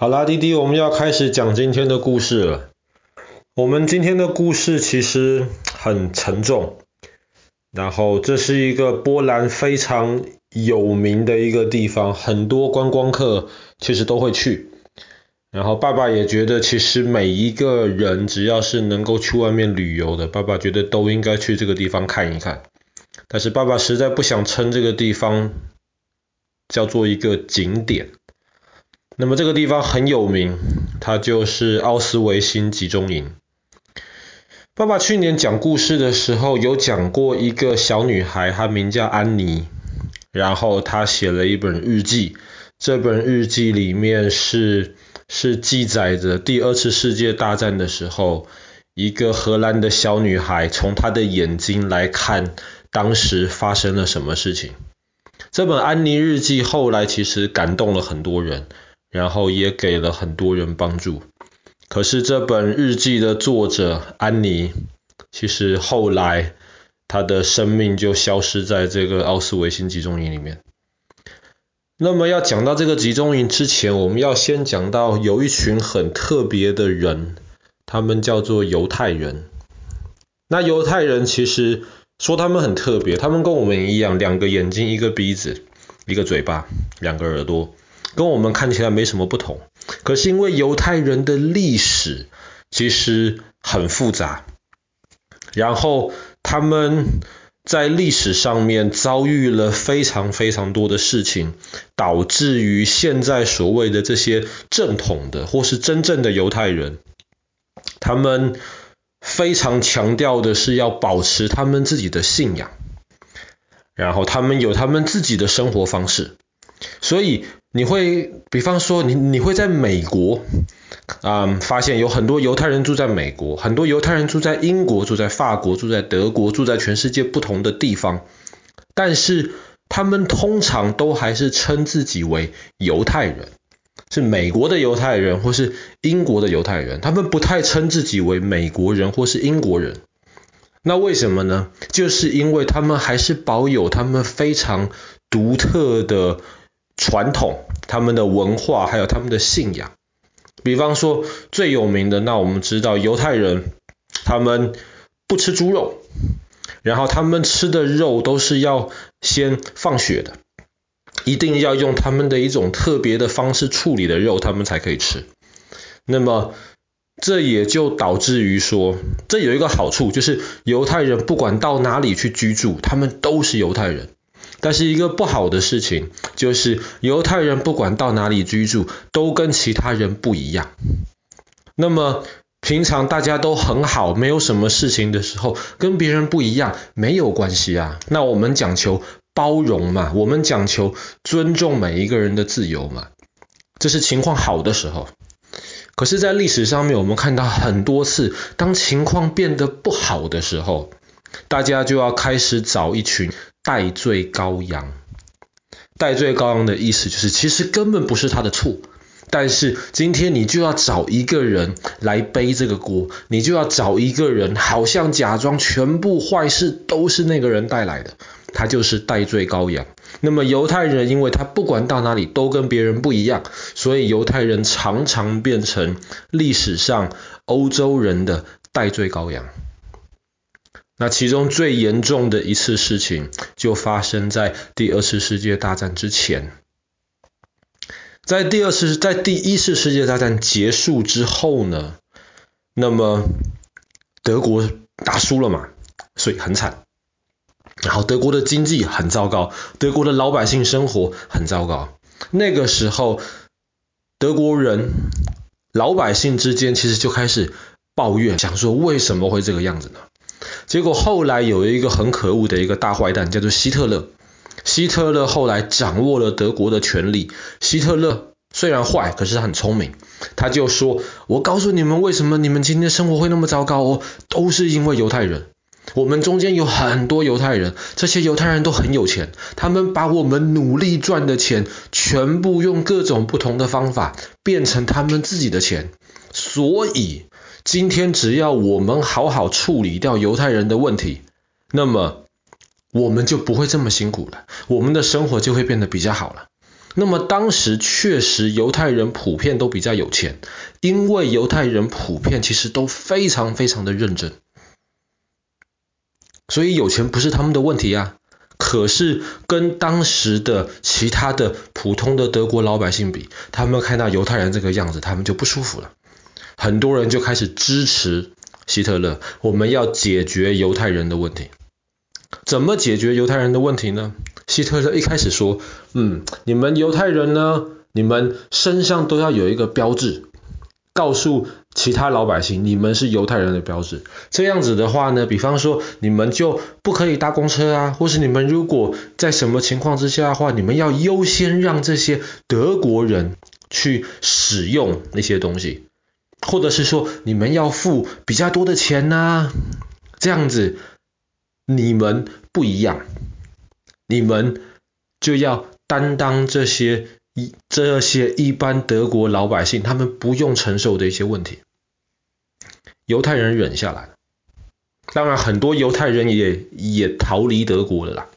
好啦，弟弟，我们要开始讲今天的故事了。我们今天的故事其实很沉重，然后这是一个波兰非常有名的一个地方，很多观光客其实都会去。然后爸爸也觉得，其实每一个人只要是能够去外面旅游的，爸爸觉得都应该去这个地方看一看。但是爸爸实在不想称这个地方叫做一个景点。那么这个地方很有名，它就是奥斯维辛集中营。爸爸去年讲故事的时候有讲过一个小女孩，她名叫安妮，然后她写了一本日记，这本日记里面是是记载着第二次世界大战的时候，一个荷兰的小女孩从她的眼睛来看当时发生了什么事情。这本安妮日记后来其实感动了很多人。然后也给了很多人帮助。可是这本日记的作者安妮，其实后来她的生命就消失在这个奥斯维辛集中营里面。那么要讲到这个集中营之前，我们要先讲到有一群很特别的人，他们叫做犹太人。那犹太人其实说他们很特别，他们跟我们一样，两个眼睛，一个鼻子，一个嘴巴，两个耳朵。跟我们看起来没什么不同，可是因为犹太人的历史其实很复杂，然后他们在历史上面遭遇了非常非常多的事情，导致于现在所谓的这些正统的或是真正的犹太人，他们非常强调的是要保持他们自己的信仰，然后他们有他们自己的生活方式，所以。你会，比方说，你你会在美国，啊、发现有很多犹太人住在美国，很多犹太人住在英国，住在法国，住在德国，住在全世界不同的地方，但是他们通常都还是称自己为犹太人，是美国的犹太人或是英国的犹太人，他们不太称自己为美国人或是英国人。那为什么呢？就是因为他们还是保有他们非常独特的。传统、他们的文化还有他们的信仰，比方说最有名的，那我们知道犹太人他们不吃猪肉，然后他们吃的肉都是要先放血的，一定要用他们的一种特别的方式处理的肉，他们才可以吃。那么这也就导致于说，这有一个好处，就是犹太人不管到哪里去居住，他们都是犹太人。但是一个不好的事情就是，犹太人不管到哪里居住，都跟其他人不一样。那么平常大家都很好，没有什么事情的时候，跟别人不一样没有关系啊。那我们讲求包容嘛，我们讲求尊重每一个人的自由嘛，这是情况好的时候。可是，在历史上面，我们看到很多次，当情况变得不好的时候，大家就要开始找一群。代罪羔羊，代罪羔羊的意思就是，其实根本不是他的错，但是今天你就要找一个人来背这个锅，你就要找一个人，好像假装全部坏事都是那个人带来的，他就是代罪羔羊。那么犹太人，因为他不管到哪里都跟别人不一样，所以犹太人常常变成历史上欧洲人的代罪羔羊。那其中最严重的一次事情，就发生在第二次世界大战之前。在第二次，在第一次世界大战结束之后呢，那么德国打输了嘛，所以很惨。然后德国的经济很糟糕，德国的老百姓生活很糟糕。那个时候，德国人老百姓之间其实就开始抱怨，想说为什么会这个样子呢？结果后来有一个很可恶的一个大坏蛋，叫做希特勒。希特勒后来掌握了德国的权力。希特勒虽然坏，可是他很聪明。他就说：“我告诉你们，为什么你们今天生活会那么糟糕哦？都是因为犹太人。我们中间有很多犹太人，这些犹太人都很有钱，他们把我们努力赚的钱，全部用各种不同的方法变成他们自己的钱，所以。”今天只要我们好好处理掉犹太人的问题，那么我们就不会这么辛苦了，我们的生活就会变得比较好了。那么当时确实犹太人普遍都比较有钱，因为犹太人普遍其实都非常非常的认真，所以有钱不是他们的问题啊。可是跟当时的其他的普通的德国老百姓比，他们看到犹太人这个样子，他们就不舒服了。很多人就开始支持希特勒，我们要解决犹太人的问题。怎么解决犹太人的问题呢？希特勒一开始说，嗯，你们犹太人呢，你们身上都要有一个标志，告诉其他老百姓，你们是犹太人的标志。这样子的话呢，比方说你们就不可以搭公车啊，或是你们如果在什么情况之下的话，你们要优先让这些德国人去使用那些东西，或者是说你们要付比较多的钱啊，这样子。你们不一样，你们就要担当这些一这些一般德国老百姓他们不用承受的一些问题。犹太人忍下来了，当然很多犹太人也也逃离德国了啦。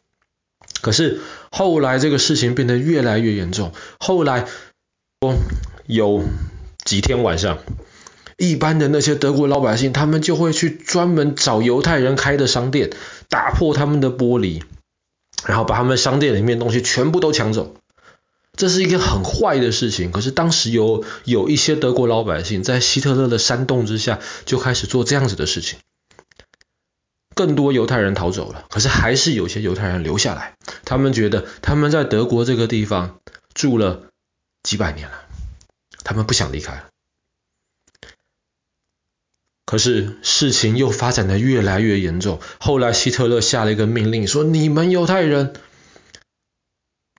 可是后来这个事情变得越来越严重，后来有几天晚上。一般的那些德国老百姓，他们就会去专门找犹太人开的商店，打破他们的玻璃，然后把他们商店里面东西全部都抢走。这是一个很坏的事情。可是当时有有一些德国老百姓在希特勒的煽动之下，就开始做这样子的事情。更多犹太人逃走了，可是还是有些犹太人留下来。他们觉得他们在德国这个地方住了几百年了，他们不想离开了。可是事情又发展的越来越严重。后来希特勒下了一个命令，说：“你们犹太人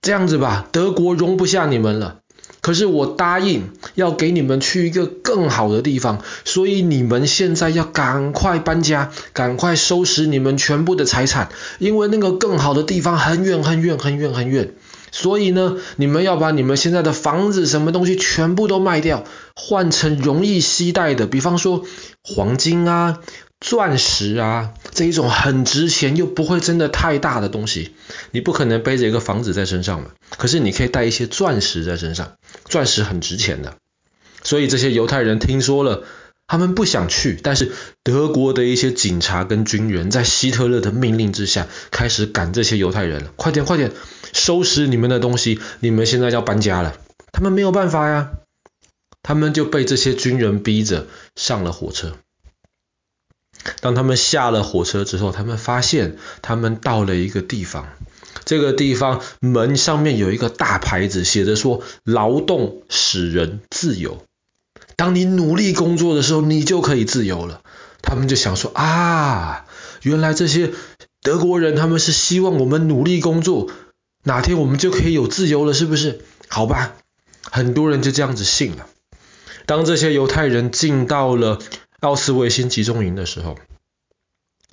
这样子吧，德国容不下你们了。可是我答应要给你们去一个更好的地方，所以你们现在要赶快搬家，赶快收拾你们全部的财产，因为那个更好的地方很远很远很远很远。”所以呢，你们要把你们现在的房子、什么东西全部都卖掉，换成容易携带的，比方说黄金啊、钻石啊这一种很值钱又不会真的太大的东西。你不可能背着一个房子在身上嘛，可是你可以带一些钻石在身上，钻石很值钱的。所以这些犹太人听说了。他们不想去，但是德国的一些警察跟军人在希特勒的命令之下，开始赶这些犹太人了。快点，快点，收拾你们的东西，你们现在要搬家了。他们没有办法呀，他们就被这些军人逼着上了火车。当他们下了火车之后，他们发现他们到了一个地方，这个地方门上面有一个大牌子，写着说：“劳动使人自由。”当你努力工作的时候，你就可以自由了。他们就想说啊，原来这些德国人他们是希望我们努力工作，哪天我们就可以有自由了，是不是？好吧，很多人就这样子信了。当这些犹太人进到了奥斯维辛集中营的时候，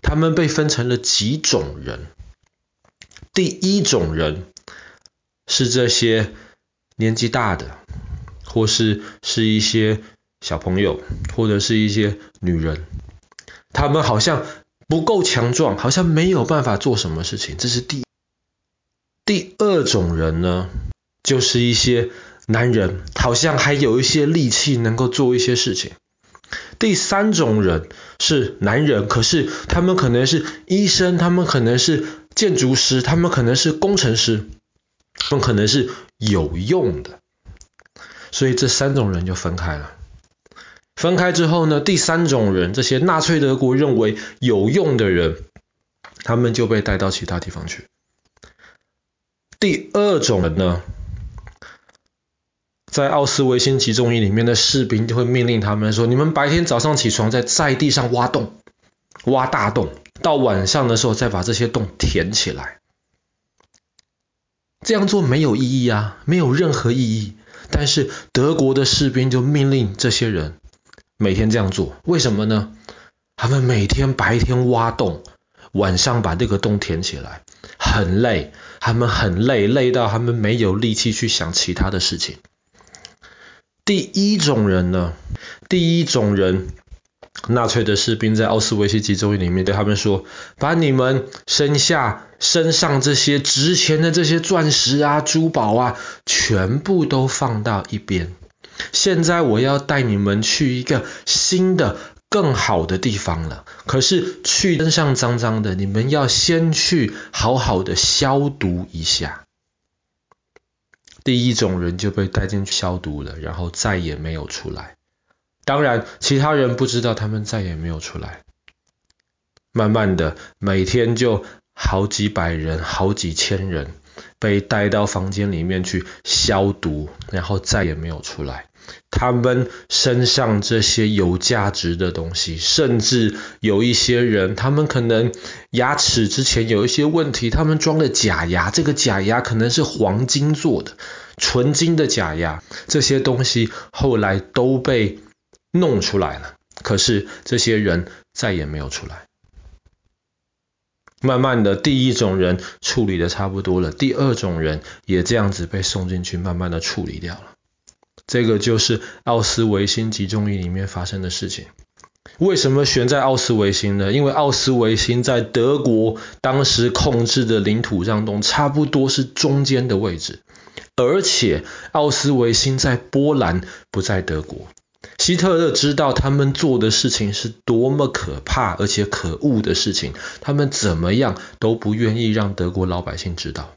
他们被分成了几种人。第一种人是这些年纪大的。或是是一些小朋友，或者是一些女人，他们好像不够强壮，好像没有办法做什么事情。这是第。第二种人呢，就是一些男人，好像还有一些力气能够做一些事情。第三种人是男人，可是他们可能是医生，他们可能是建筑师，他们可能是工程师，他们可能是有用的。所以这三种人就分开了。分开之后呢，第三种人，这些纳粹德国认为有用的人，他们就被带到其他地方去。第二种人呢，在奥斯维辛集中营里面的士兵就会命令他们说：“你们白天早上起床在在地上挖洞，挖大洞，到晚上的时候再把这些洞填起来。”这样做没有意义啊，没有任何意义。但是德国的士兵就命令这些人每天这样做，为什么呢？他们每天白天挖洞，晚上把这个洞填起来，很累，他们很累，累到他们没有力气去想其他的事情。第一种人呢，第一种人纳粹的士兵在奥斯维辛集中营里面对他们说：“把你们身下身上这些值钱的这些钻石啊、珠宝啊，全部都放到一边。现在我要带你们去一个新的、更好的地方了。可是去身上脏脏的，你们要先去好好的消毒一下。”第一种人就被带进去消毒了，然后再也没有出来。当然，其他人不知道，他们再也没有出来。慢慢的，每天就好几百人、好几千人被带到房间里面去消毒，然后再也没有出来。他们身上这些有价值的东西，甚至有一些人，他们可能牙齿之前有一些问题，他们装了假牙，这个假牙可能是黄金做的，纯金的假牙，这些东西后来都被弄出来了，可是这些人再也没有出来。慢慢的，第一种人处理的差不多了，第二种人也这样子被送进去，慢慢的处理掉了。这个就是奥斯维辛集中营里面发生的事情。为什么选在奥斯维辛呢？因为奥斯维辛在德国当时控制的领土当中，差不多是中间的位置，而且奥斯维辛在波兰，不在德国。希特勒知道他们做的事情是多么可怕而且可恶的事情，他们怎么样都不愿意让德国老百姓知道。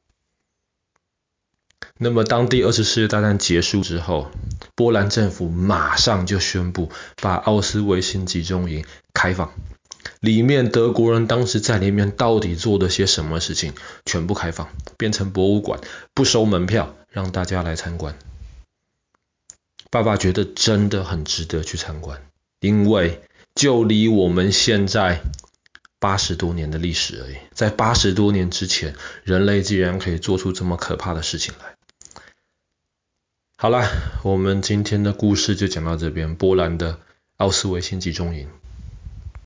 那么，当第二次世界大战结束之后，波兰政府马上就宣布把奥斯维辛集中营开放，里面德国人当时在里面到底做了些什么事情，全部开放，变成博物馆，不收门票，让大家来参观。爸爸觉得真的很值得去参观，因为就离我们现在八十多年的历史而已，在八十多年之前，人类竟然可以做出这么可怕的事情来。好了，我们今天的故事就讲到这边，波兰的奥斯维辛集中营。